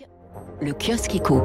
Катя Le kiosque éco.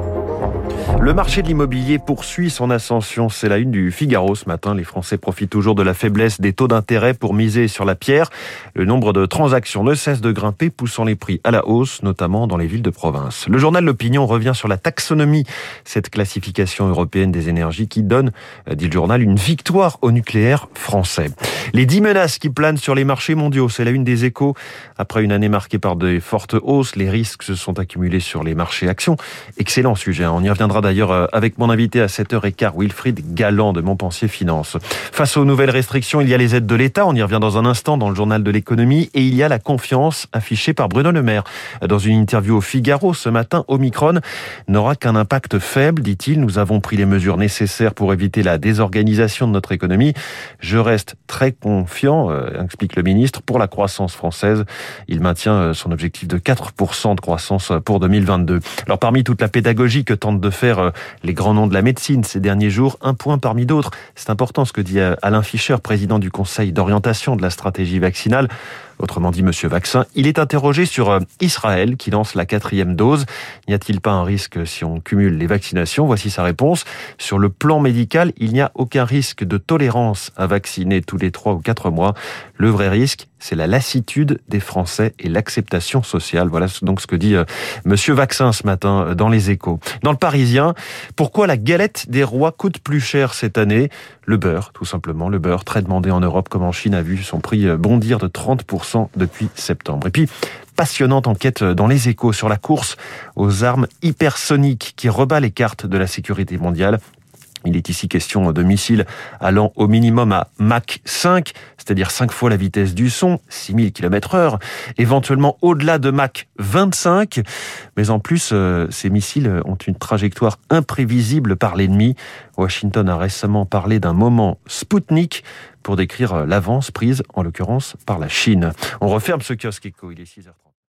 Le marché de l'immobilier poursuit son ascension. C'est la une du Figaro ce matin. Les Français profitent toujours de la faiblesse des taux d'intérêt pour miser sur la pierre. Le nombre de transactions ne cesse de grimper, poussant les prix à la hausse, notamment dans les villes de province. Le journal L'Opinion revient sur la taxonomie, cette classification européenne des énergies qui donne, dit le journal, une victoire au nucléaire français. Les dix menaces qui planent sur les marchés mondiaux, c'est la une des échos. Après une année marquée par de fortes hausses, les risques se sont accumulés sur les marchés actions. Excellent sujet. On y reviendra d'ailleurs euh, avec mon invité à 7h15, Wilfried Galland de Montpensier Finance. Face aux nouvelles restrictions, il y a les aides de l'État. On y revient dans un instant dans le journal de l'économie. Et il y a la confiance affichée par Bruno Le Maire. Dans une interview au Figaro ce matin, Omicron n'aura qu'un impact faible, dit-il. Nous avons pris les mesures nécessaires pour éviter la désorganisation de notre économie. Je reste très confiant, euh, explique le ministre, pour la croissance française. Il maintient euh, son objectif de 4% de croissance pour 2022. Alors parmi toute la pédagogie que tentent de faire euh, les grands noms de la médecine ces derniers jours, un point parmi d'autres. C'est important ce que dit Alain Fischer, président du Conseil d'orientation de la stratégie vaccinale autrement dit Monsieur Vaccin. Il est interrogé sur euh, Israël qui lance la quatrième dose. N'y a-t-il pas un risque si on cumule les vaccinations? Voici sa réponse. Sur le plan médical, il n'y a aucun risque de tolérance à vacciner tous les trois ou quatre mois. Le vrai risque, c'est la lassitude des Français et l'acceptation sociale. Voilà donc ce que dit euh, Monsieur Vaccin ce matin euh, dans les échos. Dans le Parisien, pourquoi la galette des rois coûte plus cher cette année? Le beurre, tout simplement. Le beurre, très demandé en Europe comme en Chine, a vu son prix bondir de 30% depuis septembre. Et puis, passionnante enquête dans les échos sur la course aux armes hypersoniques qui rebat les cartes de la sécurité mondiale. Il est ici question de missiles allant au minimum à Mach 5, c'est-à-dire 5 fois la vitesse du son, 6000 km heure, éventuellement au-delà de Mach 25. Mais en plus, euh, ces missiles ont une trajectoire imprévisible par l'ennemi. Washington a récemment parlé d'un moment Spoutnik pour décrire l'avance prise, en l'occurrence, par la Chine. On referme ce kiosque éco, il est 6h30.